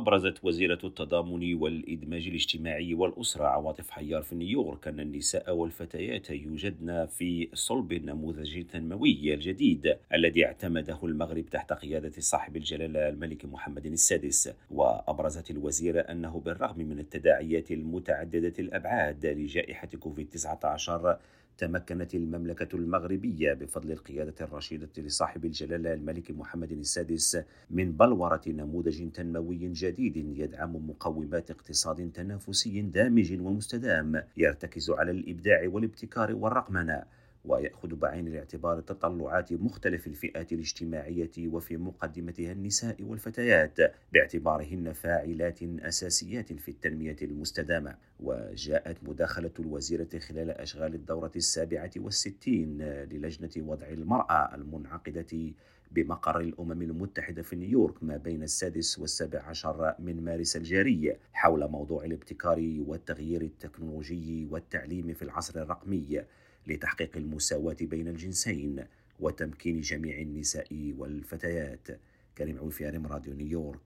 أبرزت وزيرة التضامن والإدماج الاجتماعي والأسرة عواطف حيار في نيويورك أن النساء والفتيات يوجدن في صلب النموذج التنموي الجديد الذي اعتمده المغرب تحت قيادة صاحب الجلالة الملك محمد السادس. وأبرزت الوزيرة أنه بالرغم من التداعيات المتعددة الأبعاد لجائحة كوفيد 19 تمكنت المملكة المغربية بفضل القيادة الرشيدة لصاحب الجلالة الملك محمد السادس من بلورة نموذج تنموي جديد يدعم مقومات اقتصاد تنافسي دامج ومستدام يرتكز على الإبداع والابتكار والرقمنة. ويأخذ بعين الاعتبار تطلعات مختلف الفئات الاجتماعية وفي مقدمتها النساء والفتيات باعتبارهن فاعلات أساسيات في التنمية المستدامة. وجاءت مداخلة الوزيرة خلال أشغال الدورة السابعة والستين للجنة وضع المرأة المنعقدة بمقر الأمم المتحدة في نيويورك ما بين السادس والسابع عشر من مارس الجاري حول موضوع الابتكار والتغيير التكنولوجي والتعليم في العصر الرقمي. لتحقيق المساواة بين الجنسين وتمكين جميع النساء والفتيات. كريم عوفي راديو نيويورك.